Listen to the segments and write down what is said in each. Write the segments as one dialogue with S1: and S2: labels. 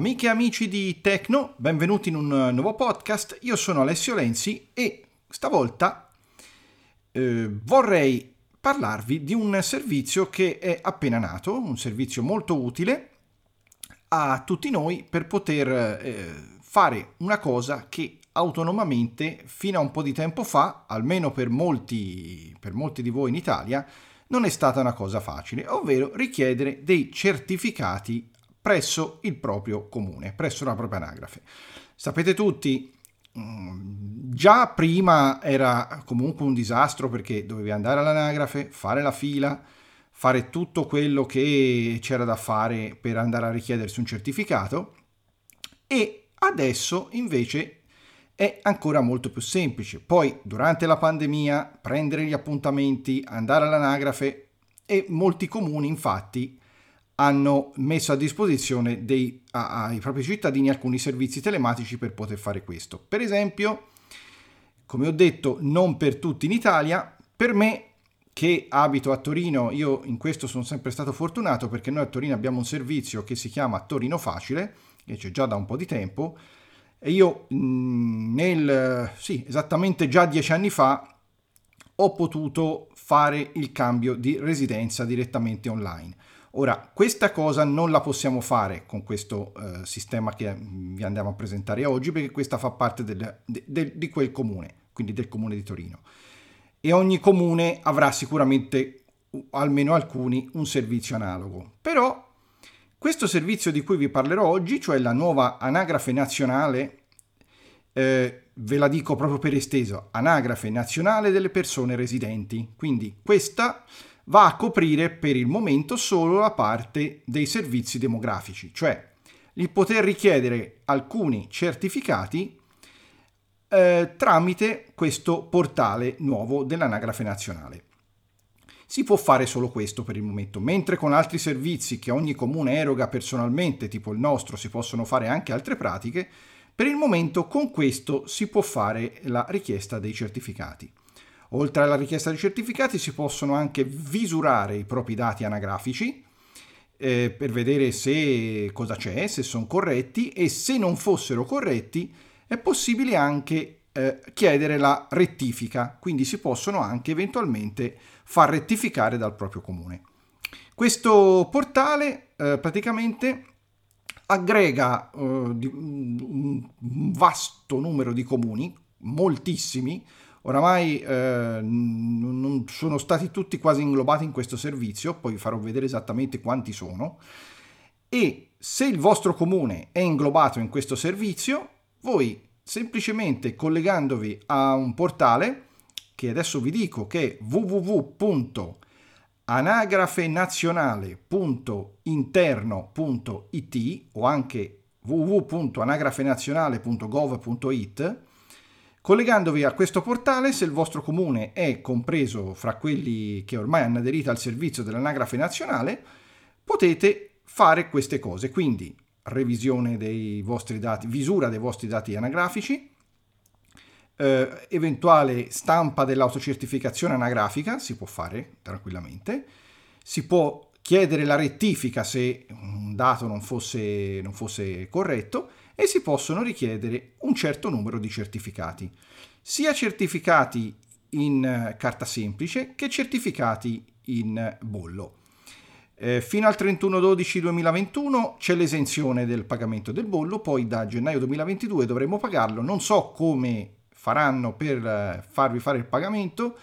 S1: Amiche e amici di Tecno, benvenuti in un nuovo podcast. Io sono Alessio Lenzi e stavolta eh, vorrei parlarvi di un servizio che è appena nato, un servizio molto utile a tutti noi per poter eh, fare una cosa che autonomamente fino a un po' di tempo fa, almeno per molti, per molti di voi in Italia, non è stata una cosa facile, ovvero richiedere dei certificati presso il proprio comune, presso la propria anagrafe. Sapete tutti, mm, già prima era comunque un disastro perché dovevi andare all'anagrafe, fare la fila, fare tutto quello che c'era da fare per andare a richiedersi un certificato e adesso invece è ancora molto più semplice. Poi durante la pandemia prendere gli appuntamenti, andare all'anagrafe e molti comuni infatti hanno messo a disposizione dei, a, ai propri cittadini alcuni servizi telematici per poter fare questo. Per esempio, come ho detto, non per tutti in Italia, per me che abito a Torino, io in questo sono sempre stato fortunato perché noi a Torino abbiamo un servizio che si chiama Torino Facile, che c'è già da un po' di tempo, e io mm, nel, sì, esattamente già dieci anni fa ho potuto fare il cambio di residenza direttamente online. Ora, questa cosa non la possiamo fare con questo eh, sistema che vi andiamo a presentare oggi perché questa fa parte del, de, de, di quel comune, quindi del comune di Torino. E ogni comune avrà sicuramente, almeno alcuni, un servizio analogo. Però questo servizio di cui vi parlerò oggi, cioè la nuova anagrafe nazionale, eh, ve la dico proprio per esteso, anagrafe nazionale delle persone residenti. Quindi questa va a coprire per il momento solo la parte dei servizi demografici, cioè il poter richiedere alcuni certificati eh, tramite questo portale nuovo dell'anagrafe nazionale. Si può fare solo questo per il momento, mentre con altri servizi che ogni comune eroga personalmente, tipo il nostro, si possono fare anche altre pratiche, per il momento con questo si può fare la richiesta dei certificati. Oltre alla richiesta di certificati si possono anche visurare i propri dati anagrafici eh, per vedere se cosa c'è, se sono corretti e se non fossero corretti è possibile anche eh, chiedere la rettifica, quindi si possono anche eventualmente far rettificare dal proprio comune. Questo portale eh, praticamente aggrega eh, un vasto numero di comuni, moltissimi, Oramai eh, non sono stati tutti quasi inglobati in questo servizio, poi vi farò vedere esattamente quanti sono. E se il vostro comune è inglobato in questo servizio, voi semplicemente collegandovi a un portale che adesso vi dico che è www.anagrafenazionale.interno.it o anche www.anagrafenazionale.gov.it Collegandovi a questo portale, se il vostro comune è compreso fra quelli che ormai hanno aderito al servizio dell'anagrafe nazionale, potete fare queste cose. Quindi revisione dei vostri dati, visura dei vostri dati anagrafici, eh, eventuale stampa dell'autocertificazione anagrafica, si può fare tranquillamente, si può chiedere la rettifica se un dato non fosse, non fosse corretto e si possono richiedere un certo numero di certificati, sia certificati in eh, carta semplice che certificati in bollo. Eh, fino al 31-12-2021 c'è l'esenzione del pagamento del bollo, poi da gennaio 2022 dovremo pagarlo. Non so come faranno per eh, farvi fare il pagamento.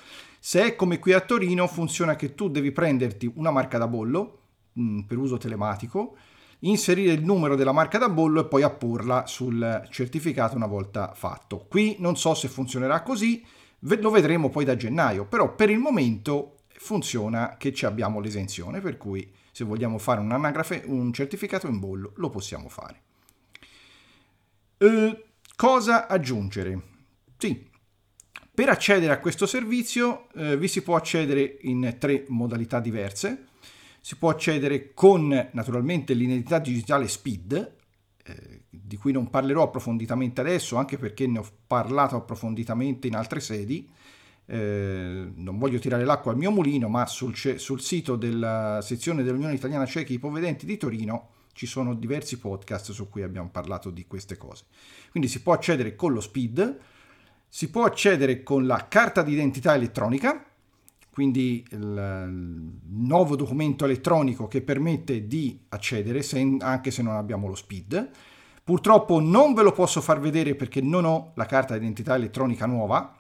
S1: Se è come qui a Torino, funziona che tu devi prenderti una marca da bollo mm, per uso telematico inserire il numero della marca da bollo e poi apporla sul certificato una volta fatto. Qui non so se funzionerà così, lo vedremo poi da gennaio, però per il momento funziona che ci abbiamo l'esenzione, per cui se vogliamo fare un anagrafe, un certificato in bollo, lo possiamo fare. Eh, cosa aggiungere? Sì, per accedere a questo servizio eh, vi si può accedere in tre modalità diverse si può accedere con naturalmente l'identità digitale SPID, eh, di cui non parlerò approfonditamente adesso, anche perché ne ho parlato approfonditamente in altre sedi. Eh, non voglio tirare l'acqua al mio mulino, ma sul, sul, sito della sezione dell'Unione Italiana Ciechi Ipovedenti di Torino ci sono diversi podcast su cui abbiamo parlato di queste cose. Quindi si può accedere con lo SPID, si può accedere con la carta d'identità elettronica, quindi il nuovo documento elettronico che permette di accedere anche se non abbiamo lo SPID. Purtroppo non ve lo posso far vedere perché non ho la carta d'identità elettronica nuova.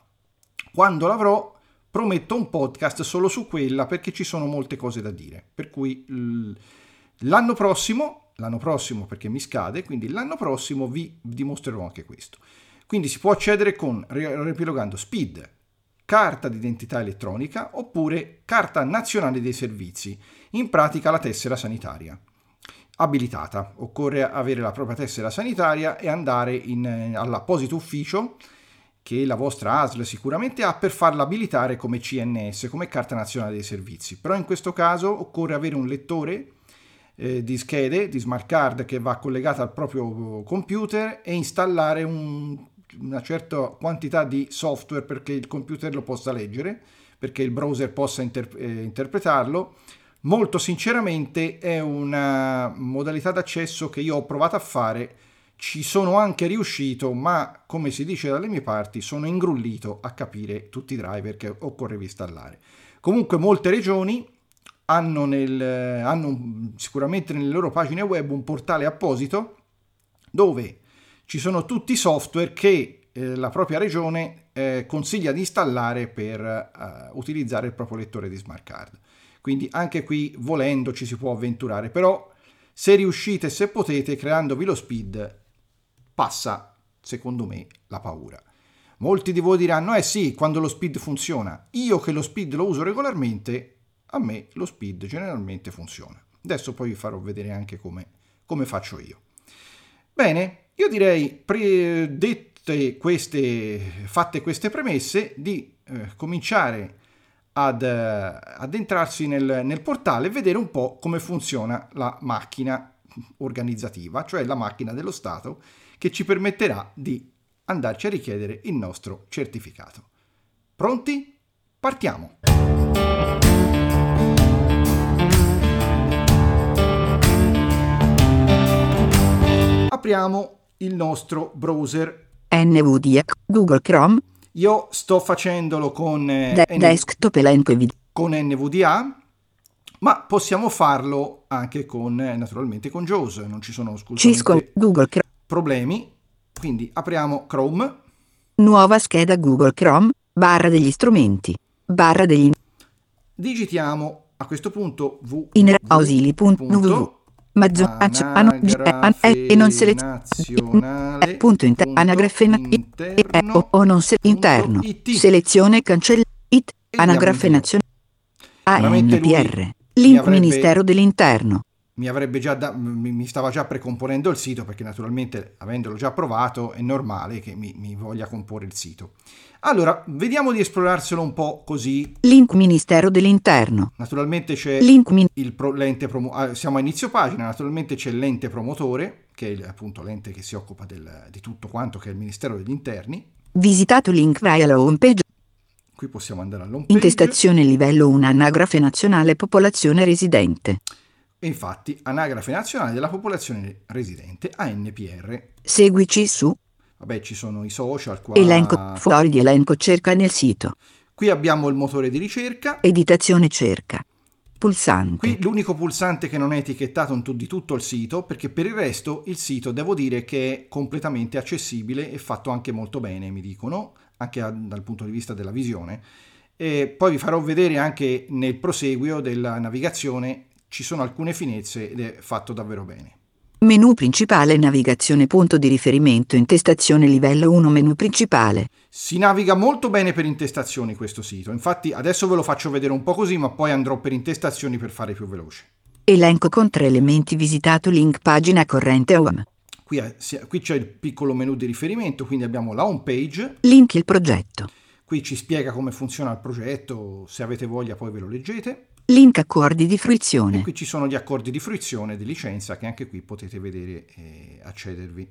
S1: Quando l'avrò prometto un podcast solo su quella perché ci sono molte cose da dire. Per cui l'anno prossimo, l'anno prossimo perché mi scade, quindi l'anno prossimo vi dimostrerò anche questo. Quindi si può accedere con, riepilogando, SPID, carta d'identità elettronica oppure carta nazionale dei servizi, in pratica la tessera sanitaria. Abilitata, occorre avere la propria tessera sanitaria e andare in, eh, all'apposito ufficio che la vostra ASL sicuramente ha per farla abilitare come CNS, come carta nazionale dei servizi. Però in questo caso occorre avere un lettore eh, di schede, di smart card che va collegata al proprio computer e installare un una certa quantità di software perché il computer lo possa leggere, perché il browser possa inter- eh, interpretarlo. Molto sinceramente è una modalità d'accesso che io ho provato a fare, ci sono anche riuscito, ma come si dice dalle mie parti, sono ingrullito a capire tutti i driver che occorreva installare. Comunque molte regioni hanno, nel, hanno sicuramente nelle loro pagine web un portale apposito dove ci sono tutti i software che eh, la propria regione eh, consiglia di installare per eh, utilizzare il proprio lettore di smart card. Quindi anche qui volendo ci si può avventurare, però se riuscite, se potete, creandovi lo speed, passa secondo me la paura. Molti di voi diranno, eh sì, quando lo speed funziona. Io che lo speed lo uso regolarmente, a me lo speed generalmente funziona. Adesso poi vi farò vedere anche come, come faccio io. Bene, io direi, pre- dette queste, fatte queste premesse, di eh, cominciare ad eh, addentrarsi nel, nel portale e vedere un po' come funziona la macchina organizzativa, cioè la macchina dello Stato, che ci permetterà di andarci a richiedere il nostro certificato. Pronti? Partiamo! Apriamo il nostro browser
S2: NVDA, Google Chrome.
S1: Io sto facendolo con,
S2: eh, De- N- desktop elenco video.
S1: con NVDA, ma possiamo farlo anche con, eh, naturalmente, con JAWS. Non ci sono
S2: Cisco, Google Chrome.
S1: problemi. Quindi apriamo Chrome.
S2: Nuova scheda Google Chrome, barra degli strumenti, barra degli...
S1: Digitiamo a questo punto www.
S2: Maggioraggio e non selezionare punto inter- anagrafe interno o non se- interno. Selezione cancella it anagrafe nazionale ANPR link Ministero dell'Interno.
S1: Mi avrebbe già da, mi, stava già precomponendo il sito perché naturalmente avendolo già provato è normale che mi, mi voglia comporre il sito. Allora, vediamo di esplorarselo un po' così.
S2: Link Ministero dell'Interno.
S1: Naturalmente c'è Link min- il pro, l'ente promo- ah, siamo a inizio pagina, naturalmente c'è l'ente promotore, che è appunto l'ente che si occupa del, di tutto quanto che è il Ministero degli Interni.
S2: Visitato link vai alla homepage.
S1: Qui possiamo andare all'homepage.
S2: Intestazione livello 1 anagrafe nazionale popolazione residente.
S1: E infatti, Anagrafe Nazionale della Popolazione Residente, ANPR.
S2: Seguici su.
S1: Vabbè, ci sono i social qua.
S2: Elenco, fuori di elenco cerca nel sito.
S1: Qui abbiamo il motore di ricerca.
S2: Editazione cerca. Pulsante.
S1: Qui l'unico pulsante che non è etichettato di tutto il sito, perché per il resto il sito devo dire che è completamente accessibile e fatto anche molto bene, mi dicono, anche a, dal punto di vista della visione. E poi vi farò vedere anche nel proseguio della navigazione ci sono alcune finezze ed è fatto davvero bene.
S2: Menu principale navigazione punto di riferimento intestazione livello 1 menu principale.
S1: Si naviga molto bene per intestazioni questo sito, infatti adesso ve lo faccio vedere un po' così ma poi andrò per intestazioni per fare più veloce.
S2: Elenco con tre elementi visitato link pagina corrente home.
S1: Qui, qui c'è il piccolo menu di riferimento, quindi abbiamo la home page.
S2: Link il progetto.
S1: Qui ci spiega come funziona il progetto, se avete voglia poi ve lo leggete.
S2: Link accordi di fruizione.
S1: E qui ci sono gli accordi di fruizione di licenza che anche qui potete vedere e accedervi.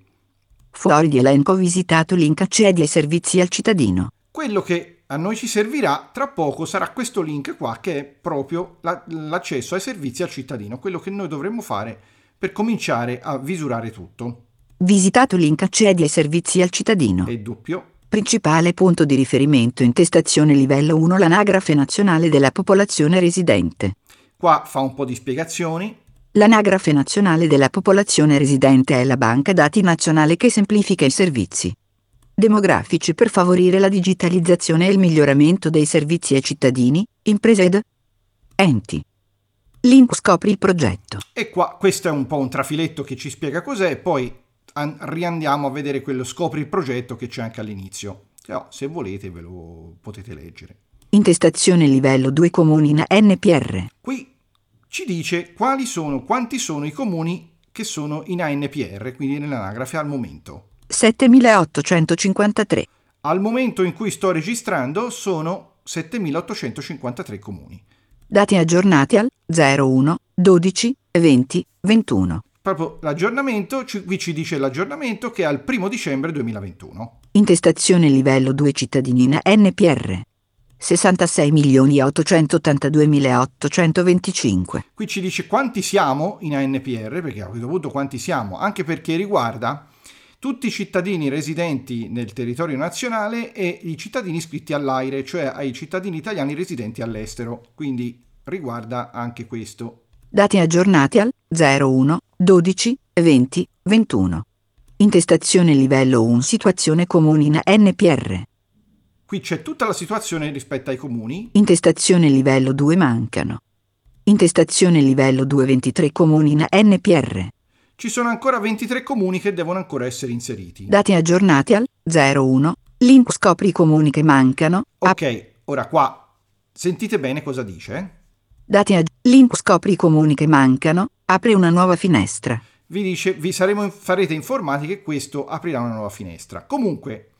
S2: Fuori di elenco visitato link accedi ai servizi al cittadino.
S1: Quello che a noi ci servirà tra poco sarà questo link qua che è proprio la, l'accesso ai servizi al cittadino, quello che noi dovremmo fare per cominciare a visurare tutto.
S2: Visitato link accedi ai servizi al cittadino.
S1: E doppio.
S2: Principale punto di riferimento intestazione livello 1 l'anagrafe nazionale della popolazione residente.
S1: Qua fa un po' di spiegazioni.
S2: L'anagrafe nazionale della popolazione residente è la banca dati nazionale che semplifica i servizi demografici per favorire la digitalizzazione e il miglioramento dei servizi ai cittadini, imprese ed enti. Link scopri il progetto.
S1: E qua questo è un po' un trafiletto che ci spiega cos'è e poi an- riandiamo a vedere quello scopri il progetto che c'è anche all'inizio. Però, se volete ve lo potete leggere.
S2: Intestazione livello 2 comuni in NPR.
S1: Qui ci dice quali sono, quanti sono i comuni che sono in ANPR, quindi nell'anagrafe al momento.
S2: 7853.
S1: Al momento in cui sto registrando sono 7853 comuni.
S2: Dati aggiornati al 01 12 20 21.
S1: Proprio l'aggiornamento, qui ci dice l'aggiornamento che è al 1 dicembre 2021.
S2: Intestazione livello 2 cittadinina NPR. 66.882.825.
S1: Qui ci dice quanti siamo in ANPR, perché a questo punto quanti siamo, anche perché riguarda tutti i cittadini residenti nel territorio nazionale e i cittadini iscritti all'AIRE, cioè ai cittadini italiani residenti all'estero. Quindi riguarda anche questo.
S2: Dati aggiornati al 01 12 20 21. Intestazione livello 1 situazione comuni in NPR.
S1: Qui c'è tutta la situazione rispetto ai comuni.
S2: Intestazione livello 2 mancano. Intestazione livello 2 23 comuni in NPR.
S1: Ci sono ancora 23 comuni che devono ancora essere inseriti.
S2: Dati aggiornati al 01. Link scopri i comuni che mancano.
S1: Ok, ora qua sentite bene cosa dice.
S2: Dati ag- Link scopri i comuni che mancano. Apre una nuova finestra.
S1: Vi dice, vi saremo, farete informati che questo aprirà una nuova finestra. Comunque,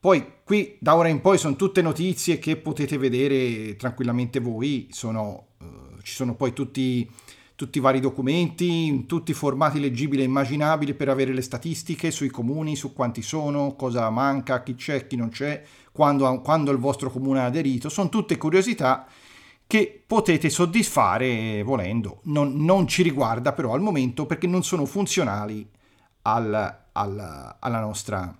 S1: poi qui da ora in poi sono tutte notizie che potete vedere tranquillamente voi, sono, eh, ci sono poi tutti, tutti i vari documenti, in tutti i formati leggibili e immaginabili per avere le statistiche sui comuni, su quanti sono, cosa manca, chi c'è, chi non c'è, quando, quando il vostro comune ha aderito, sono tutte curiosità che potete soddisfare volendo. Non, non ci riguarda però al momento perché non sono funzionali al- al- alla, nostra,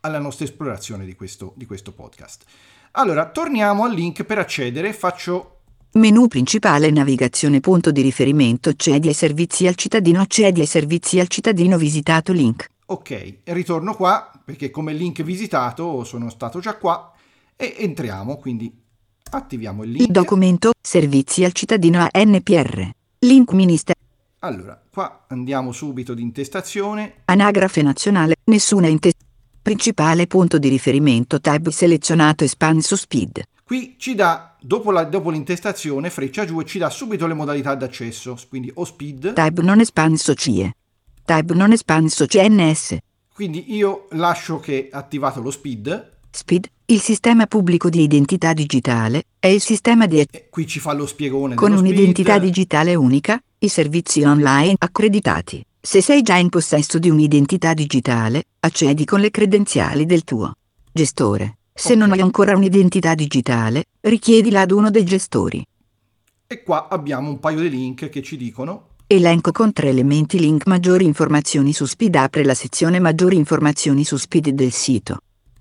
S1: alla nostra esplorazione di questo, di questo podcast. Allora, torniamo al link per accedere, faccio
S2: Menu principale navigazione punto di riferimento accedi ai servizi al cittadino accedi ai servizi al cittadino visitato link.
S1: ok, ritorno qua perché come link visitato sono stato già qua e entriamo, quindi attiviamo il
S2: Il
S1: link.
S2: documento servizi al cittadino a NPR. Link ministero
S1: Allora, qua andiamo subito di intestazione,
S2: anagrafe nazionale nessuna inte principale punto di riferimento tab selezionato espanso speed.
S1: Qui ci dà, dopo, la- dopo l'intestazione, freccia giù e ci dà subito le modalità d'accesso, quindi o speed,
S2: Tab non espanso CIE. Tab non espanso CNS.
S1: quindi io lascio che attivato lo speed,
S2: Speed, il sistema pubblico di identità digitale, è il sistema di
S1: e qui ci fa lo spiegone
S2: con un'identità
S1: speed.
S2: digitale unica, i servizi online accreditati. Se sei già in possesso di un'identità digitale, accedi con le credenziali del tuo gestore. Se non
S1: Ok.
S2: hai ancora un'identità digitale, richiedila ad uno dei gestori.
S1: E qua abbiamo un paio di link che ci dicono
S2: Elenco con tre elementi link maggiori informazioni su Speed apre la sezione maggiori informazioni su Speed del sito.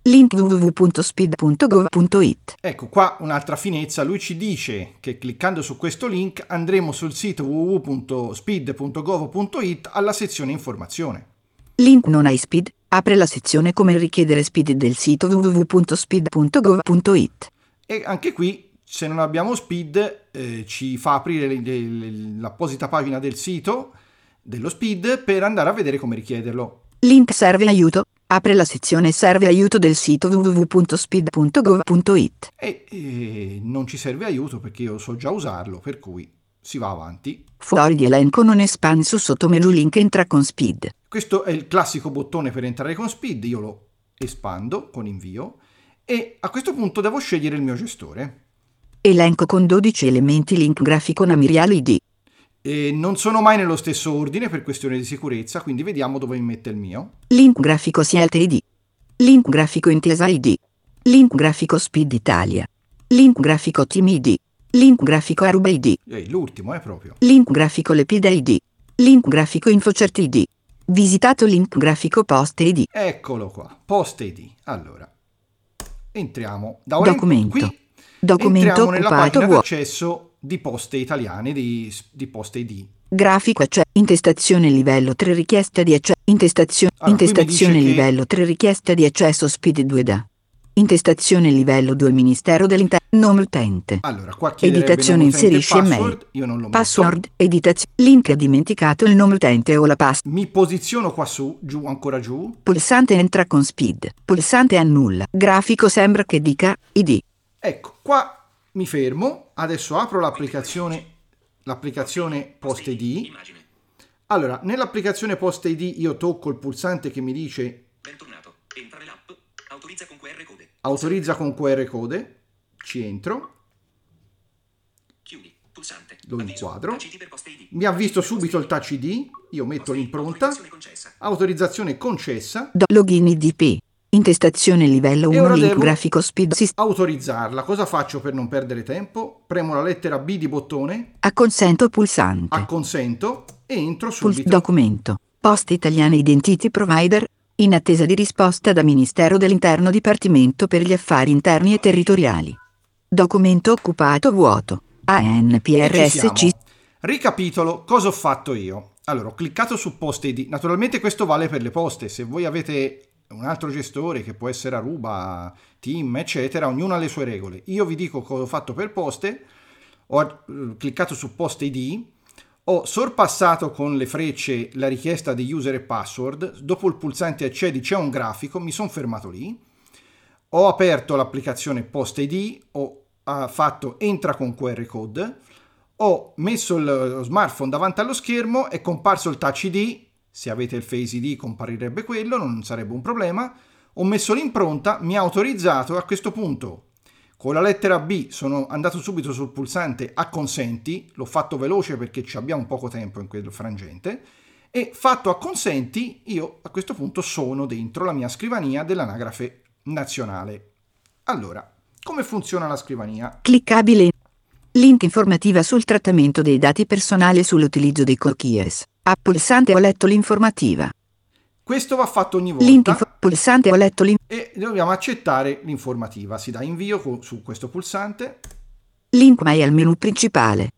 S2: Link www.speed.gov.it
S1: Ecco qua un'altra finezza, lui ci dice che cliccando su questo link andremo sul sito www.speed.gov.it alla sezione informazione.
S2: Link non hai Speed, apre la sezione come richiedere Speed del sito www.speed.gov.it.
S1: E anche qui, se non abbiamo speed, eh, ci fa aprire le- le- l'apposita pagina del sito dello speed per andare a vedere come richiederlo.
S2: Link serve aiuto, apre la sezione serve aiuto del sito www.speed.gov.it.
S1: E eh, non ci serve aiuto perché io so già usarlo, per cui si va avanti.
S2: Fuori di elenco non espanso sotto menu link entra con Speed.
S1: Questo è il classico bottone per entrare con speed, io lo espando con invio e a questo punto devo scegliere il mio gestore.
S2: Elenco con 12 elementi link grafico Namirial ID.
S1: E non sono mai nello stesso ordine per questione di sicurezza, quindi vediamo dove mi mette il mio.
S2: Link grafico Sielt ID. Link grafico Intesa ID. Link grafico Speed Italia. Link grafico Team ID. Link grafico Aruba ID.
S1: Eh, l'ultimo è proprio.
S2: Link grafico Lepide ID. Link grafico InfoCert ID. Visitato link grafico Post ID.
S1: Eccolo qua, Post ID. Allora, entriamo da ora in-
S2: Documento.
S1: qui
S2: Documento
S1: entriamo nella pagina
S2: vuoto.
S1: d'accesso di Poste Italiane di, di Poste ID.
S2: Grafico acce- intestazione livello 3 richiesta di accesso intestazione
S1: Allora,
S2: intestazione
S1: dice che-
S2: livello 3 richiesta di accesso speed 2 da intestazione livello 2 Ministero dell'Interno nome utente
S1: Allora, qua
S2: editazione inserisce
S1: password, io non lo metto.
S2: password editazione link ha dimenticato il nome utente o la pass
S1: Mi posiziono qua su, giù, ancora giù.
S2: pulsante entra con speed pulsante annulla grafico sembra che dica id
S1: Ecco, qua mi fermo, adesso apro l'applicazione, l'applicazione Post ID. Allora, nell'applicazione Post ID io tocco il pulsante che mi dice
S3: Bentornato. Entra nell'app. Autorizza con QR code.
S1: autorizza con QR code, ci entro,
S3: Chiudi. Pulsante.
S1: Lo inquadro. Mi ha visto subito il touch ID, io metto l'impronta,
S3: Autorizzazione concessa.
S2: login idp intestazione livello
S1: E
S2: 1
S1: ora
S2: link grafico speed Sys-
S1: autorizzarla. Cosa faccio per non perdere tempo? Premo la lettera B di bottone,
S2: acconsento pulsante
S1: acconsento e entro
S2: Puls-
S1: subito.
S2: documento. Poste Italiane Identity Provider. In attesa di risposta da Ministero dell'Interno Dipartimento per gli Affari Interni e Territoriali. Documento occupato vuoto. ANPRSC.
S1: Ricapitolo cosa ho fatto io. Allora, ho cliccato su Post ID. Naturalmente questo vale per le poste. Se voi avete un altro gestore che può essere Aruba, Team, eccetera, ognuno ha le sue regole. Io vi dico cosa ho fatto per poste. Ho eh, cliccato su Post ID, ho sorpassato con le frecce la richiesta di user e password. Dopo il pulsante accedi c'è un grafico, mi sono fermato lì. Ho aperto l'applicazione Post ID, ho fatto entra con QR code, ho messo il smartphone davanti allo schermo, è comparso il Touch ID, se avete il Face ID comparirebbe quello, non sarebbe un problema. Ho messo l'impronta, mi ha autorizzato a questo punto. Con la lettera B sono andato subito sul pulsante acconsenti, l'ho fatto veloce perché ci abbiamo poco tempo in quel frangente, e fatto acconsenti io a questo punto sono dentro la mia scrivania dell'anagrafe nazionale. Allora, come funziona la scrivania?
S2: Cliccabile. Link informativa sul trattamento dei dati personali e sull'utilizzo dei cookies. A pulsante ho letto l'informativa.
S1: Questo va fatto ogni
S2: Link
S1: volta
S2: info- pulsante ho letto l'in-
S1: e dobbiamo accettare l'informativa. Si dà invio co- su questo pulsante
S2: link mai al menu principale.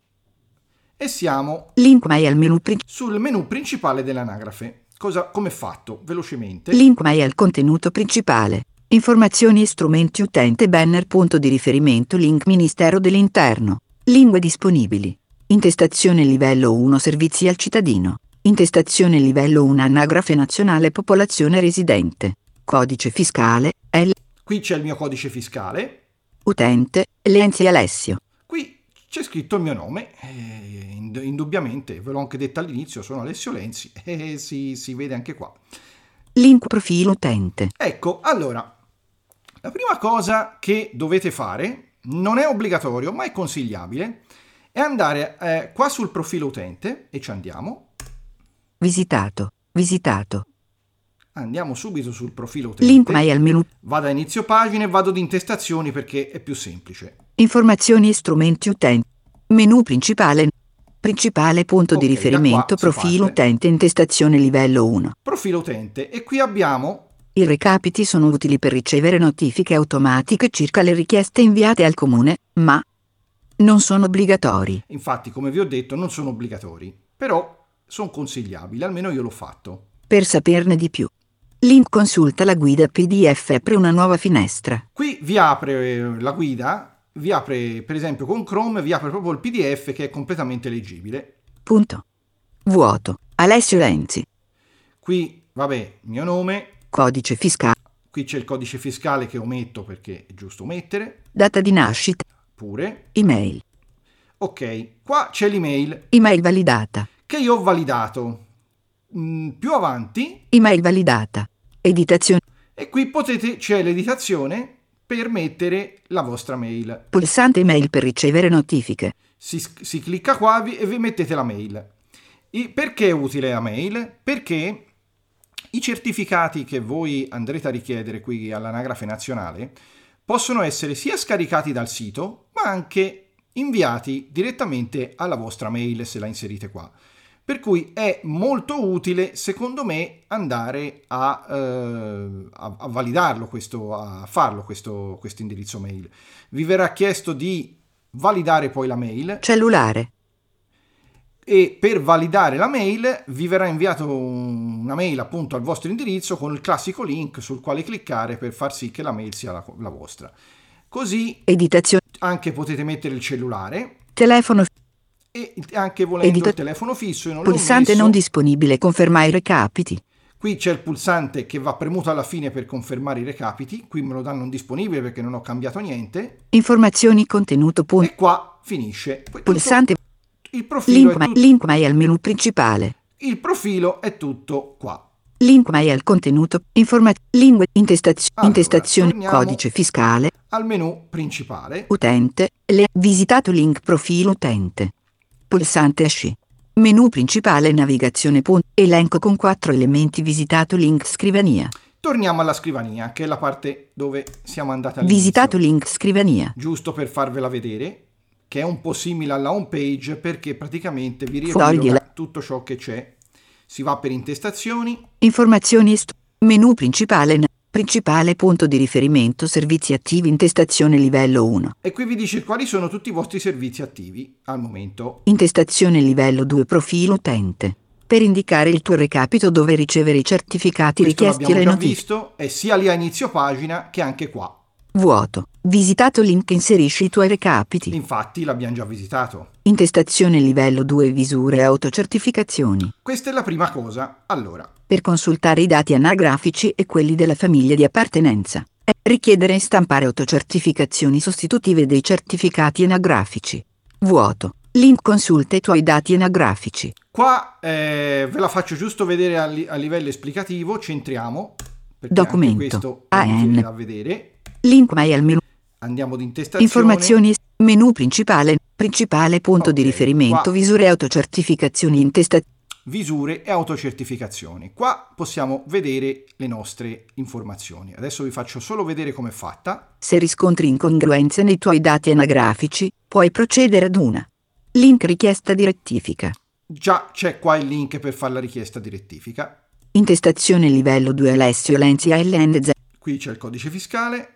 S1: e siamo
S2: Link mai al menu principale.
S1: sul menu principale dell'anagrafe. Cosa, come fatto? Velocemente.
S2: Link mai al contenuto principale. Informazioni e strumenti utente banner punto di riferimento link Ministero dell'Interno. Lingue disponibili. Intestazione livello 1 servizi al cittadino. Intestazione livello 1 anagrafe nazionale popolazione residente. Codice fiscale L
S1: Qui c'è il mio codice fiscale.
S2: utente Lenzi Alessio.
S1: Qui c'è scritto il mio nome. eh, ind- indubbiamente, ve l'ho anche detto all'inizio, sono Alessio Lenzi e si, si vede anche qua.
S2: Link profilo utente.
S1: Ecco, allora, la prima cosa che dovete fare, non è obbligatorio, ma è consigliabile, è andare eh, qua sul profilo utente e ci andiamo.
S2: Visitato. Visitato.
S1: Andiamo subito sul profilo utente.
S2: Link mai al menu.
S1: Vado a inizio pagina e vado ad intestazioni perché è più semplice.
S2: Informazioni e strumenti utente. Menu principale. Principale punto di
S1: Ok, da
S2: riferimento profilo
S1: parte.
S2: utente intestazione livello 1.
S1: Profilo utente e qui abbiamo
S2: I recapiti sono utili per ricevere notifiche automatiche circa le richieste inviate al comune, ma non sono obbligatori.
S1: Infatti, come vi ho detto, non sono obbligatori, però sono consigliabili, almeno io l'ho fatto.
S2: Per saperne di più. Link consulta la guida PDF e apre una nuova finestra.
S1: Qui vi apre eh, la guida, vi apre per esempio con Chrome, vi apre proprio il PDF che è completamente leggibile.
S2: Punto. Vuoto. Alessio Lenzi.
S1: Qui, vabbè, mio nome,
S2: Codice fiscale.
S1: qui c'è il codice fiscale che ometto perché è giusto omettere,
S2: Data di nascita.
S1: pure.
S2: Email.
S1: Ok, qua c'è l'email
S2: Email validata.
S1: che io ho validato. Mm, più avanti,
S2: Email validata. Editazione.
S1: e qui potete, c'è l'editazione per mettere la vostra mail.
S2: Pulsante email per ricevere notifiche.
S1: si, si clicca qua e vi mettete la mail. I- perché è utile la mail? Perché i certificati che voi andrete a richiedere qui all'anagrafe nazionale possono essere sia scaricati dal sito, ma anche inviati direttamente alla vostra mail se la inserite qua. Per cui è molto utile, secondo me, andare a, eh, a- validarlo, questo, a farlo questo, questo indirizzo mail. Vi verrà chiesto di validare poi la mail
S2: Cellulare.
S1: E per validare la mail vi verrà inviato un- una mail appunto al vostro indirizzo con il classico link sul quale cliccare per far sì che la mail sia la, la vostra. Così
S2: Editazione.
S1: anche potete mettere il cellulare
S2: Telefono.
S1: e anche volendo
S2: Edita-
S1: il telefono fisso. Io non
S2: Pulsante non disponibile. Conferma i recapiti.
S1: Qui c'è il pulsante che va premuto alla fine per confermare i recapiti. Qui me lo danno in disponibile perché non ho cambiato niente.
S2: Informazioni contenuto. Pun-
S1: E qua finisce. Poi tutto-
S2: Pulsante.
S1: Il, profilo
S2: Link,
S1: è
S2: ma-
S1: tut-
S2: link mai al menu principale.
S1: il profilo è tutto qua.
S2: Link mai al contenuto. Informa- lingue. Intestazio-
S1: Allora,
S2: intestazione. Codice fiscale.
S1: Al menu principale
S2: Utente. Le- visitato link profilo utente. Pulsante esci. Menu principale navigazione. Pun- elenco con quattro elementi. Visitato link scrivania.
S1: torniamo alla scrivania, che è la parte dove siamo andati all'inizio.
S2: Visitato link scrivania.
S1: Giusto per farvela vedere, che è un po' simile alla home page perché praticamente vi riepiloga tutto ciò che c'è. Si va per intestazioni,
S2: Informazioni. st- menu principale. principale punto di riferimento. Servizi attivi. Intestazione livello 1.
S1: E qui vi dice quali sono tutti i vostri servizi attivi al momento.
S2: Intestazione livello 2 profilo utente. Per indicare il tuo recapito dove ricevere i certificati
S1: Questo
S2: richiesti e
S1: l'abbiamo
S2: le
S1: già
S2: notifiche.
S1: visto, è sia lì a inizio pagina che anche qua.
S2: Vuoto. Visitato link inserisci i tuoi recapiti.
S1: Infatti l'abbiamo già visitato.
S2: Intestazione livello 2 visure e autocertificazioni.
S1: Questa è la prima cosa. Allora,
S2: Per consultare i dati anagrafici e quelli della famiglia di appartenenza. Richiedere e stampare autocertificazioni sostitutive dei certificati anagrafici. Vuoto. Link consulta i tuoi dati anagrafici.
S1: qua eh, ve la faccio giusto vedere a, li- a livello esplicativo, centriamo.
S2: Documento.
S1: questo è
S2: AN.
S1: da vedere.
S2: Link al menu.
S1: Andiamo ad intestazione.
S2: Informazioni. Menu principale. Principale punto di
S1: Ok,
S2: riferimento.
S1: qua.
S2: Visure e autocertificazioni. Intesta-
S1: visure e autocertificazioni. Qua possiamo vedere le nostre informazioni. Adesso vi faccio solo vedere com'è fatta.
S2: Se riscontri incongruenze nei tuoi dati anagrafici, puoi procedere ad una. Link richiesta di rettifica.
S1: Già c'è qua il link per fare la richiesta di rettifica.
S2: Intestazione livello 2 Alessio Lenzi ALNZ.
S1: Qui c'è il codice fiscale.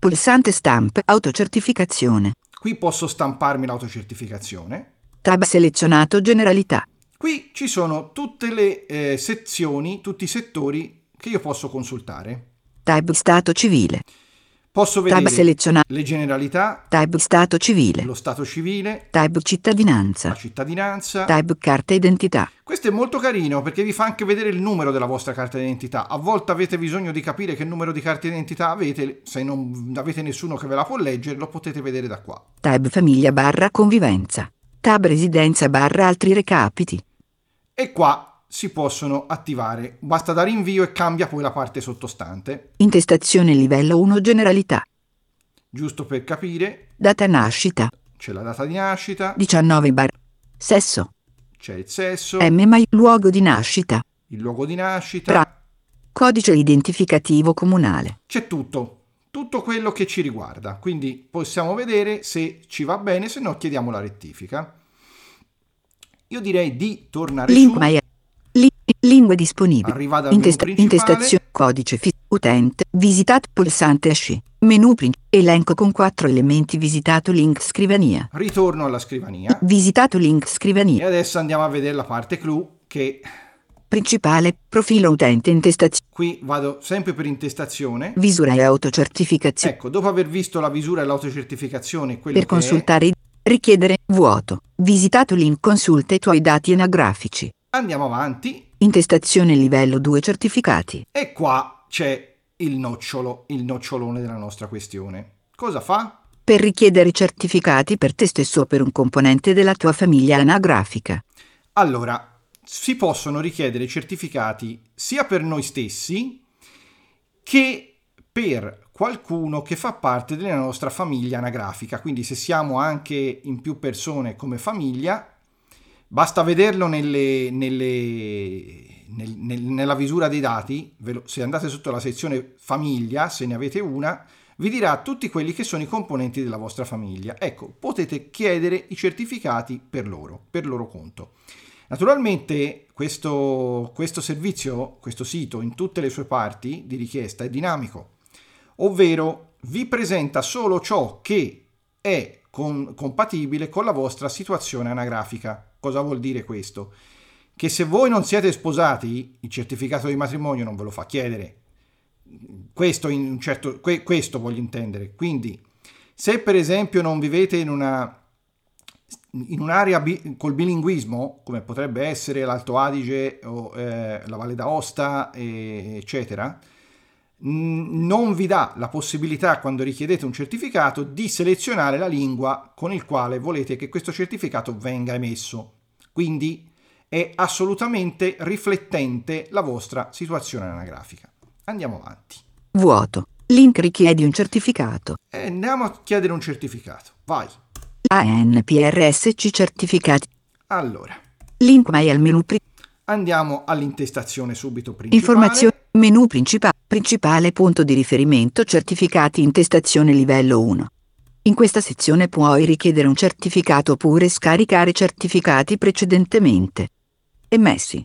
S2: Pulsante stamp autocertificazione.
S1: Qui posso stamparmi l'autocertificazione.
S2: Tab selezionato generalità.
S1: Qui ci sono tutte le eh, sezioni, tutti i settori che io posso consultare.
S2: Tab stato civile.
S1: Posso
S2: Tab
S1: vedere
S2: selezionato.
S1: le generalità,
S2: Tab stato civile.
S1: lo stato civile,
S2: Tab
S1: la
S2: cittadinanza.
S1: cittadinanza.
S2: Tab carta identità.
S1: Questo è molto carino perché vi fa anche vedere il numero della vostra carta d'identità. A volte avete bisogno di capire che numero di carta d'identità avete, se non avete nessuno che ve la può leggere, lo potete vedere da qua.
S2: Tab famiglia barra convivenza. Tab residenza barra altri recapiti.
S1: E qua si possono attivare. Basta dare invio e cambia poi la parte sottostante.
S2: Intestazione livello 1 generalità.
S1: Giusto per capire,
S2: Data nascita.
S1: c'è la data di nascita,
S2: 19 bar. Sesso.
S1: c'è il sesso,
S2: M mai luogo di nascita.
S1: il luogo di nascita,
S2: Tra. Codice identificativo comunale.
S1: c'è tutto. Tutto quello che ci riguarda. Quindi possiamo vedere se ci va bene, se no chiediamo la rettifica. Io direi di tornare
S2: Link
S1: su.
S2: mai li- lingue disponibili.
S1: Principale.
S2: intestazione. Codice fi- utente. Visitato pulsante esci. Menu prin- elenco con quattro elementi visitato link scrivania.
S1: Ritorno alla scrivania.
S2: Visitato link
S1: E
S2: scrivania.
S1: adesso andiamo a vedere la parte clou che
S2: Principale. Profilo utente intestazione.
S1: qui vado sempre per intestazione.
S2: Visura e autocertificazione.
S1: Ecco, dopo aver visto la visura e l'autocertificazione, quello
S2: per
S1: che è,
S2: consultare i richiedere vuoto. Visitato link consulta i tuoi dati anagrafici.
S1: andiamo avanti
S2: Intestazione livello 2 certificati.
S1: e qua c'è il nocciolo, il nocciolone della nostra questione. Cosa fa?
S2: Per richiedere i certificati per te stesso o per un componente della tua famiglia anagrafica.
S1: Allora, si possono richiedere certificati sia per noi stessi che per qualcuno che fa parte della nostra famiglia anagrafica. Quindi se siamo anche in più persone come famiglia, basta vederlo nelle, nelle- nel- nel- nella visura dei dati, se andate sotto la sezione famiglia, se ne avete una, vi dirà tutti quelli che sono i componenti della vostra famiglia. Ecco, potete chiedere i certificati per loro, per loro conto. Naturalmente questo, questo servizio, questo sito in tutte le sue parti di richiesta è dinamico, ovvero vi presenta solo ciò che è con- compatibile con la vostra situazione anagrafica. Cosa vuol dire questo? Che se voi non siete sposati, il certificato di matrimonio non ve lo fa chiedere. Questo, in certo, que- questo voglio intendere. Quindi, se per esempio non vivete in una in un'area bi- col bilinguismo, come potrebbe essere l'Alto Adige o eh, la Valle d'Aosta, e, eccetera, non vi dà la possibilità, quando richiedete un certificato, di selezionare la lingua con il quale volete che questo certificato venga emesso. Quindi è assolutamente riflettente la vostra situazione anagrafica. Andiamo avanti.
S2: Vuoto. Link richiedi un certificato.
S1: E andiamo a chiedere un certificato. Vai.
S2: ANPRSC certificati.
S1: Allora,
S2: Link mai al menu pri-
S1: andiamo all'intestazione subito principale.
S2: Informazioni. Menu principale. Principale punto di riferimento certificati intestazione livello 1. In questa sezione puoi richiedere un certificato oppure scaricare certificati precedentemente emessi.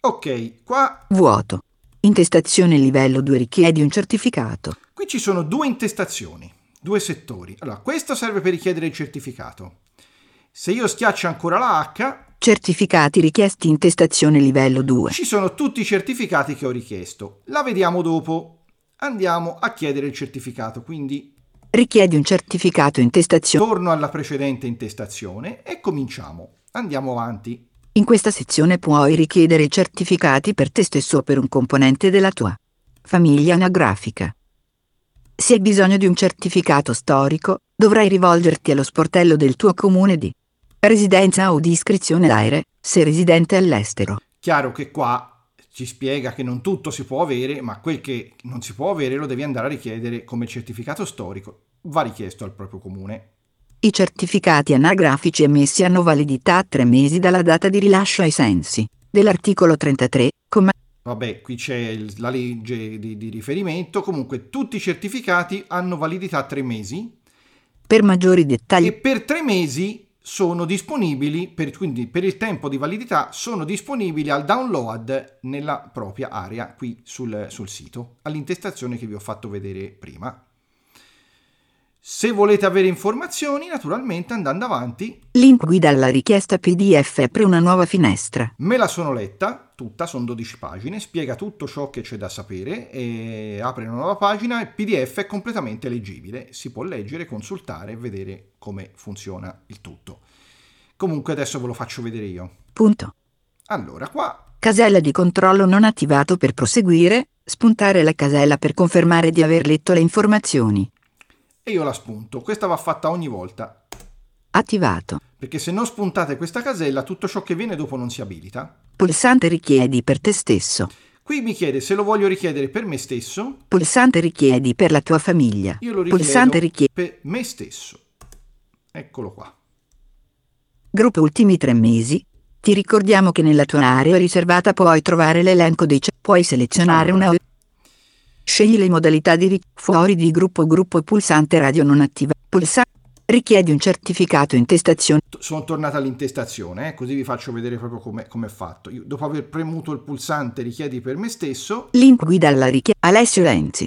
S1: Ok, qua
S2: Vuoto. Intestazione livello 2 richiedi un certificato.
S1: Qui ci sono due intestazioni, due settori. Allora, questo serve per richiedere il certificato. Se io schiaccio ancora la H,
S2: Certificati richiesti intestazione livello 2.
S1: ci sono tutti i certificati che ho richiesto. La vediamo dopo. Andiamo a chiedere il certificato, quindi
S2: Richiedi un certificato intestazione.
S1: torno alla precedente intestazione e cominciamo. Andiamo avanti.
S2: In questa sezione puoi richiedere i certificati per te stesso o per un componente della tua famiglia anagrafica. Se hai bisogno di un certificato storico, dovrai rivolgerti allo sportello del tuo comune di residenza o di iscrizione d'aere, se residente all'estero.
S1: Chiaro che qua ci spiega che non tutto si può avere, ma quel che non si può avere lo devi andare a richiedere come certificato storico. Va richiesto al proprio comune.
S2: I certificati anagrafici emessi hanno validità a tre mesi dalla data di rilascio ai sensi dell'articolo 33, comma
S1: Vabbè, qui c'è la legge di, di riferimento. Comunque, tutti i certificati hanno validità tre mesi
S2: per maggiori dettagli.
S1: e per tre mesi sono disponibili, per- quindi per il tempo di validità, sono disponibili al download nella propria area qui sul, sul sito, all'intestazione che vi ho fatto vedere prima. Se volete avere informazioni, naturalmente andando avanti,
S2: Link guida alla richiesta PDF apre una nuova finestra.
S1: me la sono letta, tutta, sono 12 pagine, spiega tutto ciò che c'è da sapere e apre una nuova pagina e PDF è completamente leggibile, si può leggere, consultare e vedere come funziona il tutto. Comunque adesso ve lo faccio vedere io.
S2: Punto.
S1: Allora, qua
S2: Casella di controllo non attivato per proseguire. Spuntare la casella per confermare di aver letto le informazioni.
S1: E io la spunto. Questa va fatta ogni volta,
S2: Attivato.
S1: perché se non spuntate questa casella tutto ciò che viene dopo non si abilita.
S2: Pulsante richiedi per te stesso.
S1: Qui mi chiede se lo voglio richiedere per me stesso,
S2: Pulsante richiedi per la tua famiglia.
S1: io lo richiedo
S2: Pulsante richiedi.
S1: per me stesso. Eccolo qua.
S2: Gruppo ultimi tre mesi. Ti ricordiamo che nella tua area riservata puoi trovare l'elenco dei ce- Puoi selezionare una Scegli le modalità di ri- fuori di gruppo gruppo pulsante radio non attiva. Pulsante richiedi un certificato intestazione.
S1: Sono tornato all'intestazione, eh, così vi faccio vedere proprio come è fatto. Io, dopo aver premuto il pulsante richiedi per me stesso,
S2: Link guida alla richiesta. Alessio Lenzi.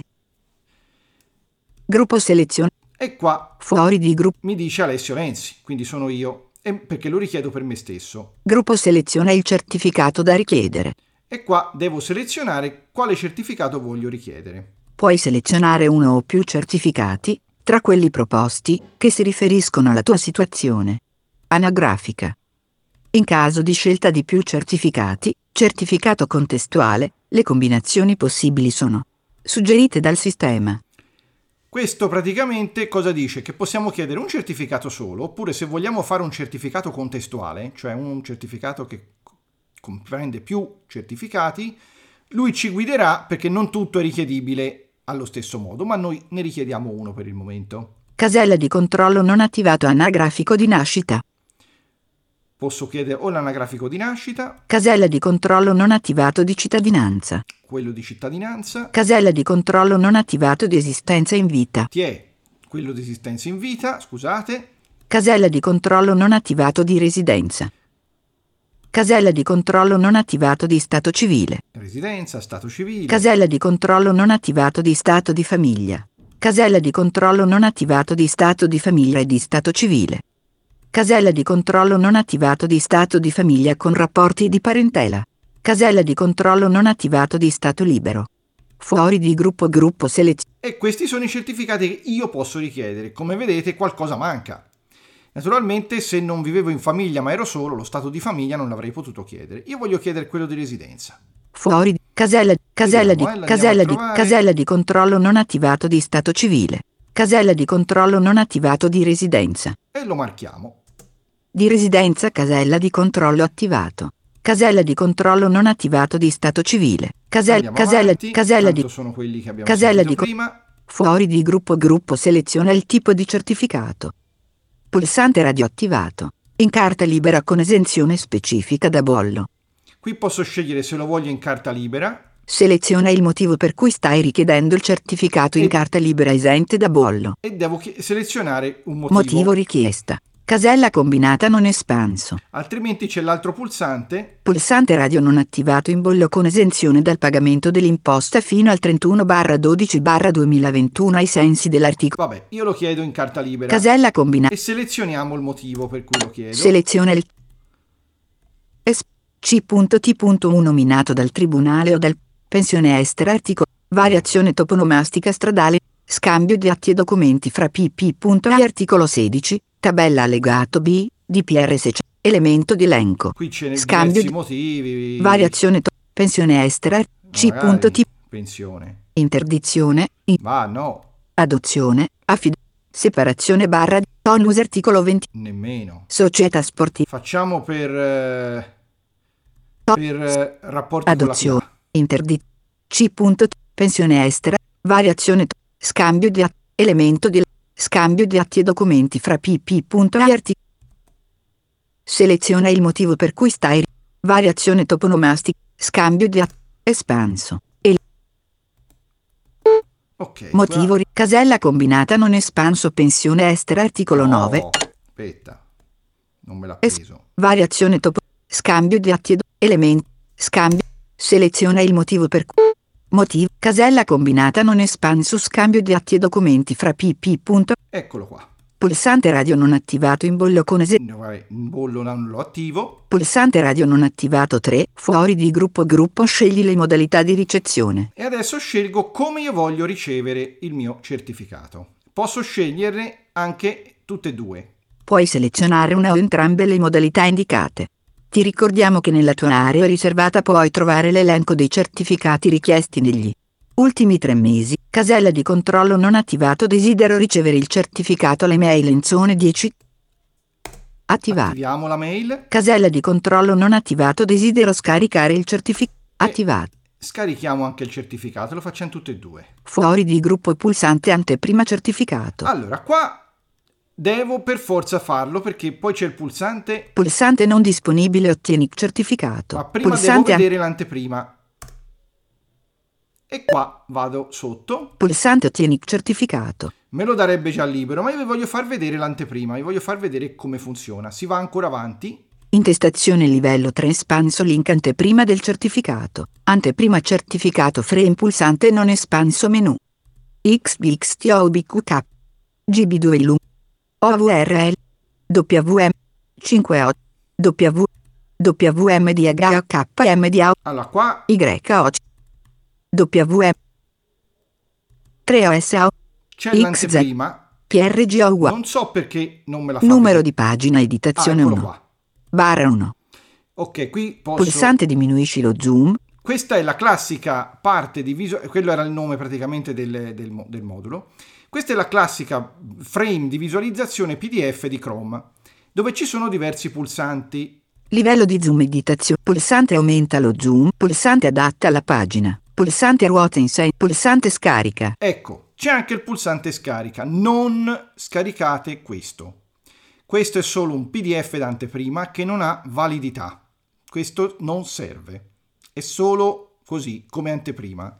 S2: Gruppo selezione.
S1: e qua
S2: Fuori di gruppo.
S1: mi dice Alessio Lenzi, quindi sono io, e- perché lo richiedo per me stesso.
S2: Gruppo seleziona il certificato da richiedere.
S1: E qua devo selezionare quale certificato voglio richiedere.
S2: Puoi selezionare uno o più certificati, tra quelli proposti, che si riferiscono alla tua situazione anagrafica. In caso di scelta di più certificati, certificato contestuale, le combinazioni possibili sono suggerite dal sistema.
S1: Questo praticamente cosa dice? Che possiamo chiedere un certificato solo, oppure se vogliamo fare un certificato contestuale, cioè un certificato che comprende più certificati, lui ci guiderà perché non tutto è richiedibile allo stesso modo, ma noi ne richiediamo uno per il momento.
S2: Casella di controllo non attivato anagrafico di nascita.
S1: Posso chiedere o l'anagrafico di nascita,
S2: Casella di controllo non attivato di cittadinanza.
S1: quello di cittadinanza,
S2: Casella di controllo non attivato di esistenza in vita.
S1: ti è quello di esistenza in vita, scusate,
S2: Casella di controllo non attivato di residenza. Casella di controllo non attivato di stato civile.
S1: Residenza, stato civile.
S2: Casella di controllo non attivato di stato di famiglia. Casella di controllo non attivato di stato di famiglia e di stato civile. Casella di controllo non attivato di stato di famiglia con rapporti di parentela. Casella di controllo non attivato di stato libero. Fuori di gruppo gruppo selezione.
S1: E questi sono i certificati che io posso richiedere. Come vedete qualcosa manca. Naturalmente se non vivevo in famiglia ma ero solo, lo stato di famiglia non l'avrei potuto chiedere. Io voglio chiedere quello di residenza.
S2: Fuori casella, casella, di,
S1: eh, la
S2: casella, di, casella di controllo non attivato di stato civile. Casella di controllo non attivato di residenza.
S1: E lo marchiamo.
S2: Di residenza casella di controllo attivato. Casella di controllo non attivato di stato civile. Casella, casella,
S1: avanti,
S2: casella di
S1: sono quelli che abbiamo
S2: casella di
S1: prima.
S2: fuori di gruppo gruppo seleziona il tipo di certificato. Pulsante radioattivato. In carta libera con esenzione specifica da bollo.
S1: Qui posso scegliere se lo voglio in carta libera
S2: Seleziona il motivo per cui stai richiedendo il certificato in carta libera esente da bollo.
S1: e devo chi- selezionare un motivo.
S2: Motivo richiesta. Casella combinata non espanso.
S1: Altrimenti c'è l'altro pulsante
S2: Pulsante radio non attivato in bollo con esenzione dal pagamento dell'imposta fino al 31-12-2021 ai sensi dell'articolo.
S1: Vabbè, io lo chiedo in carta libera.
S2: Casella combinata.
S1: E selezioniamo il motivo per cui lo chiedo.
S2: Seleziona il Es- C.T.1 nominato dal Tribunale o dal Pensione Estera articolo Variazione toponomastica stradale Scambio di atti e documenti fra PP.A articolo 16 Tabella allegato B DPR Elemento di elenco
S1: Qui ce ne
S2: Scambio di-
S1: motivi.
S2: Variazione to- Pensione Estera C.T
S1: pensione.
S2: Interdizione in-
S1: Ma no,
S2: Adozione Affid Separazione barra Onus articolo 20
S1: nemmeno.
S2: Società sportiva
S1: Facciamo per eh, per eh, rapporti
S2: Adozione.
S1: con la
S2: Interdi. C. Pensione estera. Variazione. Scambio di atti. Elemento di. Scambio di atti e documenti fra pp.a arti. Seleziona il motivo per cui stai. ri- Variazione toponomastica. Scambio di atti. Espanso. E
S1: Ok.
S2: motivo. ri- Casella combinata non espanso. Pensione estera. Articolo 9.
S1: No, Aspetta. Non me l'ha
S2: Es-
S1: preso.
S2: Variazione topo. Scambio di atti e do- elementi. Scambio. Seleziona il motivo per cui. Motivo. Casella combinata non espanso. Scambio di atti e documenti fra pp.
S1: Eccolo qua.
S2: Pulsante radio non attivato in bollo con ese.
S1: No, vabbè, in bollo non lo attivo.
S2: Pulsante radio non attivato 3. Fuori di gruppo gruppo scegli le modalità di ricezione.
S1: E adesso scelgo come io voglio ricevere il mio certificato. Posso sceglierne anche tutte e due.
S2: Puoi selezionare una o entrambe le modalità indicate. Ti ricordiamo che nella tua area riservata puoi trovare l'elenco dei certificati richiesti negli ultimi tre mesi. Casella di controllo non attivato. Desidero ricevere il certificato alle mail in zone 10. Attivato.
S1: Attiviamo la mail,
S2: Casella di controllo non attivato. Desidero scaricare il certificato. Attivato.
S1: scarichiamo anche il certificato, lo facciamo tutte e due.
S2: Fuori di gruppo pulsante anteprima certificato.
S1: Allora, qua devo per forza farlo perché poi c'è il pulsante,
S2: Pulsante non disponibile. Ottieni certificato.
S1: ma prima devo
S2: Pulsante, an-
S1: vedere l'anteprima. E qua vado sotto,
S2: pulsante ottieni certificato.
S1: me lo darebbe già libero, ma io vi voglio far vedere l'anteprima, vi voglio far vedere come funziona. Si va ancora avanti,
S2: Intestazione livello 3 espanso link anteprima del certificato. Anteprima certificato frame pulsante non espanso menu. XBXTOBQK. GB2 ilum. OVRL. WM. 58. W. WMDA KMDA
S1: allora qua
S2: YO. WM. 3OSAO.
S1: c'è l'anteprima,
S2: PRGO
S1: non so perché non me la fa
S2: Numero
S1: vedere.
S2: di pagina editazione
S1: eccolo
S2: 1.
S1: qua.
S2: Barra 1.
S1: Ok, qui posso...
S2: Pulsante diminuisci lo zoom.
S1: Questa è la classica parte di visualizzazione, quello era il nome praticamente del, del del modulo. Questa è la classica frame di visualizzazione PDF di Chrome, dove ci sono diversi pulsanti.
S2: Livello di zoom editazione. Pulsante aumenta lo zoom. Pulsante adatta alla pagina. Pulsante ruota in 6. Pulsante scarica.
S1: Ecco, c'è anche il pulsante scarica. Non scaricate questo. Questo è solo un PDF d'anteprima che non ha validità. Questo non serve. È solo così, come anteprima.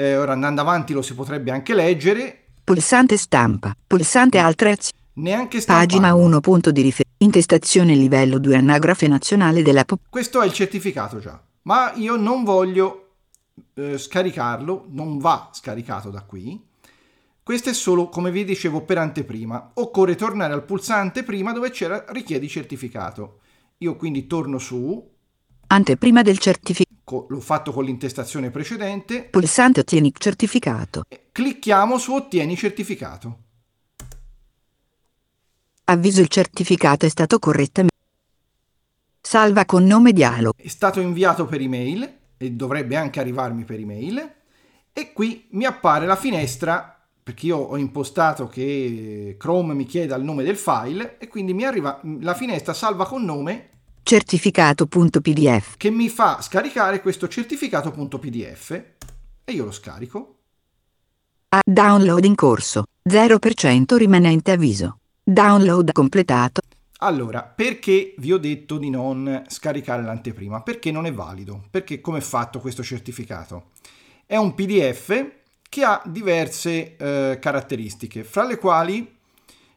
S1: Eh, ora andando avanti lo si potrebbe anche leggere.
S2: Pulsante stampa. Pulsante altre azioni.
S1: neanche stamparlo.
S2: Pagina 1. Punto di riferimento. Intestazione livello 2 Anagrafe nazionale della pop-
S1: Questo è il certificato già, ma io non voglio eh, scaricarlo, non va scaricato da qui. Questo è solo, come vi dicevo, per anteprima. Occorre tornare al pulsante prima dove c'era richiedi certificato. Io quindi torno su,
S2: Anteprima del certificato.
S1: Co- l'ho fatto con l'intestazione precedente,
S2: Pulsante ottieni certificato.
S1: e clicchiamo su ottieni certificato.
S2: Avviso il certificato è stato correttamente. Salva con nome dialogo.
S1: È stato inviato per email e dovrebbe anche arrivarmi per email e qui mi appare la finestra perché io ho impostato che Chrome mi chieda il nome del file e quindi mi arriva la finestra salva con nome
S2: Certificato.pdf.
S1: che mi fa scaricare questo certificato.pdf e io lo scarico.
S2: A download in corso. 0% rimanente avviso. Download completato.
S1: Allora, perché vi ho detto di non scaricare l'anteprima? Perché non è valido. Perché come è fatto questo certificato? È un PDF che ha diverse eh, caratteristiche, fra le quali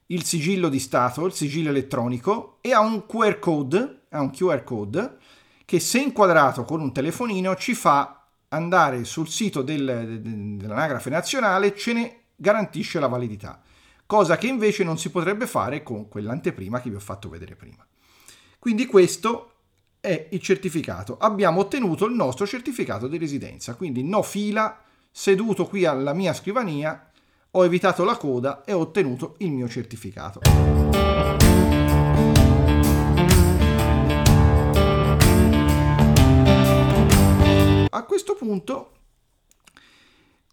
S1: il sigillo di Stato, il sigillo elettronico e ha un QR code, ha un QR code che se inquadrato con un telefonino ci fa andare sul sito del- de- dell'anagrafe nazionale, ce ne garantisce la validità, cosa che invece non si potrebbe fare con quell'anteprima che vi ho fatto vedere prima. Quindi questo è il certificato. Abbiamo ottenuto il nostro certificato di residenza, quindi no fila, seduto qui alla mia scrivania, ho evitato la coda e ho ottenuto il mio certificato. A questo punto,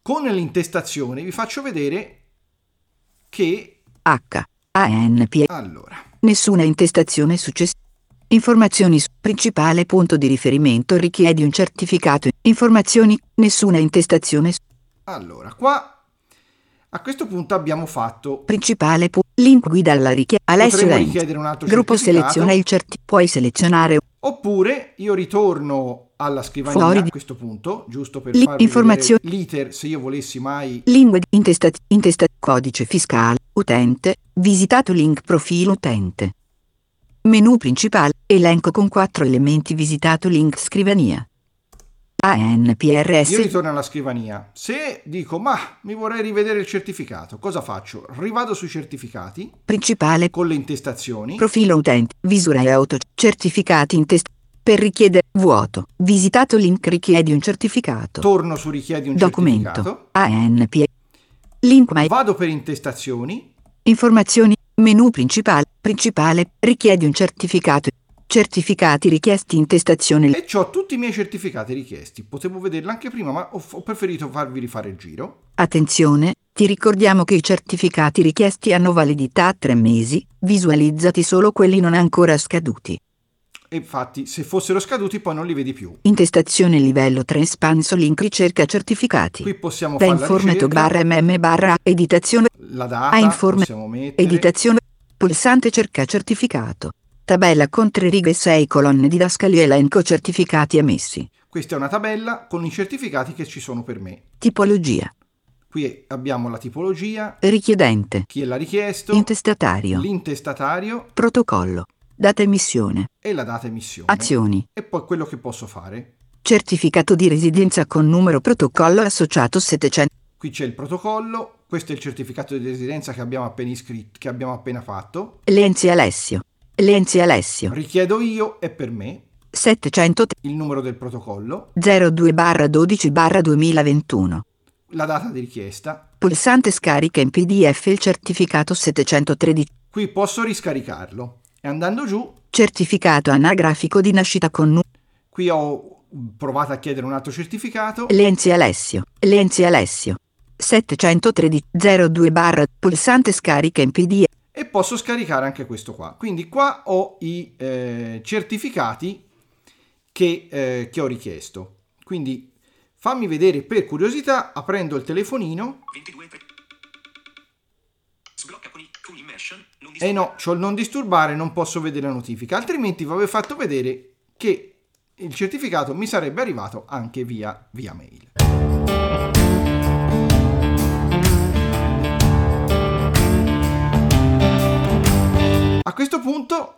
S1: con l'intestazione, vi faccio vedere che...
S2: H. ANP.
S1: Allora,
S2: Nessuna intestazione successiva. Informazioni su principale punto di riferimento richiedi un certificato. Informazioni. Nessuna intestazione su
S1: allora, qua a questo punto abbiamo fatto
S2: principale pu- link guida alla richiesta. Alessio
S1: richiedere un altro
S2: Gruppo
S1: certificato.
S2: seleziona il certi. Puoi selezionare
S1: Oppure io ritorno alla scrivania
S2: Fuori
S1: a
S2: di-
S1: questo punto, giusto per
S2: Li-
S1: farvi
S2: informazioni-
S1: l'iter se io volessi mai
S2: lingue intesta intesta codice fiscale utente visitato link profilo utente. Menu principale elenco con quattro elementi visitato link scrivania.
S1: io
S2: ANPRS
S1: ritorno alla scrivania. Se dico "Ma mi vorrei rivedere il certificato", cosa faccio? Rivado sui certificati
S2: principale
S1: con le intestazioni.
S2: Profilo utente, visura e auto, certificati in test. Per richiedere vuoto, visitato link richiedi un certificato.
S1: torno su richiedi un
S2: Documento.
S1: certificato.
S2: ANP. Link my
S1: Vado per intestazioni,
S2: informazioni, menu principale, principale, richiedi un certificato. Certificati richiesti in testazione.
S1: e ho tutti i miei certificati richiesti. Potevo vederla anche prima, ma ho, ho preferito farvi rifare il giro.
S2: Attenzione, ti ricordiamo che i certificati richiesti hanno validità a tre mesi, visualizzati solo quelli non ancora scaduti.
S1: E infatti, se fossero scaduti, poi non li vedi più.
S2: Intestazione livello 3 espanso link ricerca certificati.
S1: Qui possiamo
S2: Da
S1: fare
S2: informato barra mm barra editazione
S1: la data,
S2: a informe
S1: possiamo mettere.
S2: editazione pulsante cerca certificato. Tabella con tre righe e sei colonne didascali elenco certificati emessi.
S1: Questa è una tabella con i certificati che ci sono per me.
S2: Tipologia.
S1: Qui abbiamo la tipologia,
S2: Richiedente.
S1: chi l'ha richiesto,
S2: Intestatario.
S1: l'intestatario
S2: Protocollo. Data emissione.
S1: e la data emissione.
S2: Azioni.
S1: E poi quello che posso fare.
S2: Certificato di residenza con numero protocollo associato 700.
S1: Qui c'è il protocollo, questo è il certificato di residenza che abbiamo appena iscritto, che abbiamo appena fatto.
S2: Lenzi Alessio. Lenzi Alessio.
S1: Richiedo io e per me
S2: 700
S1: il numero del protocollo,
S2: 02 barra 12 barra 2021.
S1: la data di richiesta.
S2: Pulsante scarica in PDF il certificato 713.
S1: Qui posso riscaricarlo. E andando giù,
S2: Certificato anagrafico di nascita con numero.
S1: qui ho provato a chiedere un altro certificato.
S2: Lenzi Alessio. Lenzi Alessio. 713 02 barra pulsante scarica in PDF.
S1: e posso scaricare anche questo qua. Quindi qua ho i eh, certificati che, eh, che ho richiesto. Quindi fammi vedere per curiosità, aprendo il telefonino.
S3: 22 pre- Sblocca con i con immersion.
S1: E Eh no, c'ho il non disturbare, non posso vedere la notifica. Altrimenti vi avevo fatto vedere che il certificato mi sarebbe arrivato anche via, via mail. A questo punto,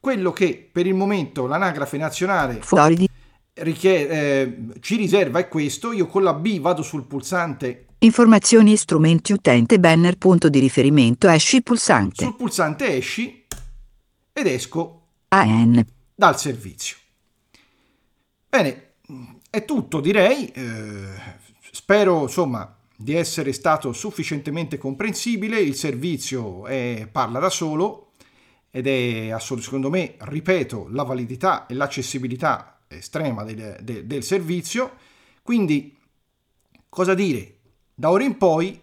S1: quello che per il momento l'anagrafe nazionale
S2: Fuori di
S1: richie- eh, ci riserva è questo. Io con la B vado sul pulsante,
S2: informazioni e strumenti utente banner punto di riferimento esci pulsante.
S1: sul pulsante esci ed esco
S2: AN.
S1: dal servizio. Bene, è tutto direi. Eh, spero insomma di essere stato sufficientemente comprensibile. Il servizio è- parla da solo ed è secondo me, ripeto, la validità e l'accessibilità estrema del, de- del servizio. Quindi, cosa dire? Da ora in poi,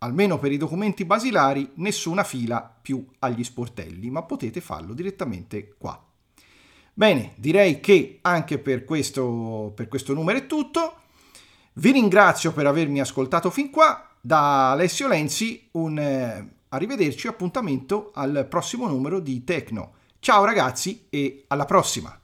S1: almeno per i documenti basilari, nessuna fila più agli sportelli, ma potete farlo direttamente qua. Bene, direi che anche per questo, per questo numero è tutto. Vi ringrazio per avermi ascoltato fin qua. Da Alessio Lenzi, un eh, arrivederci, appuntamento al prossimo numero di Tecno. Ciao ragazzi e alla prossima!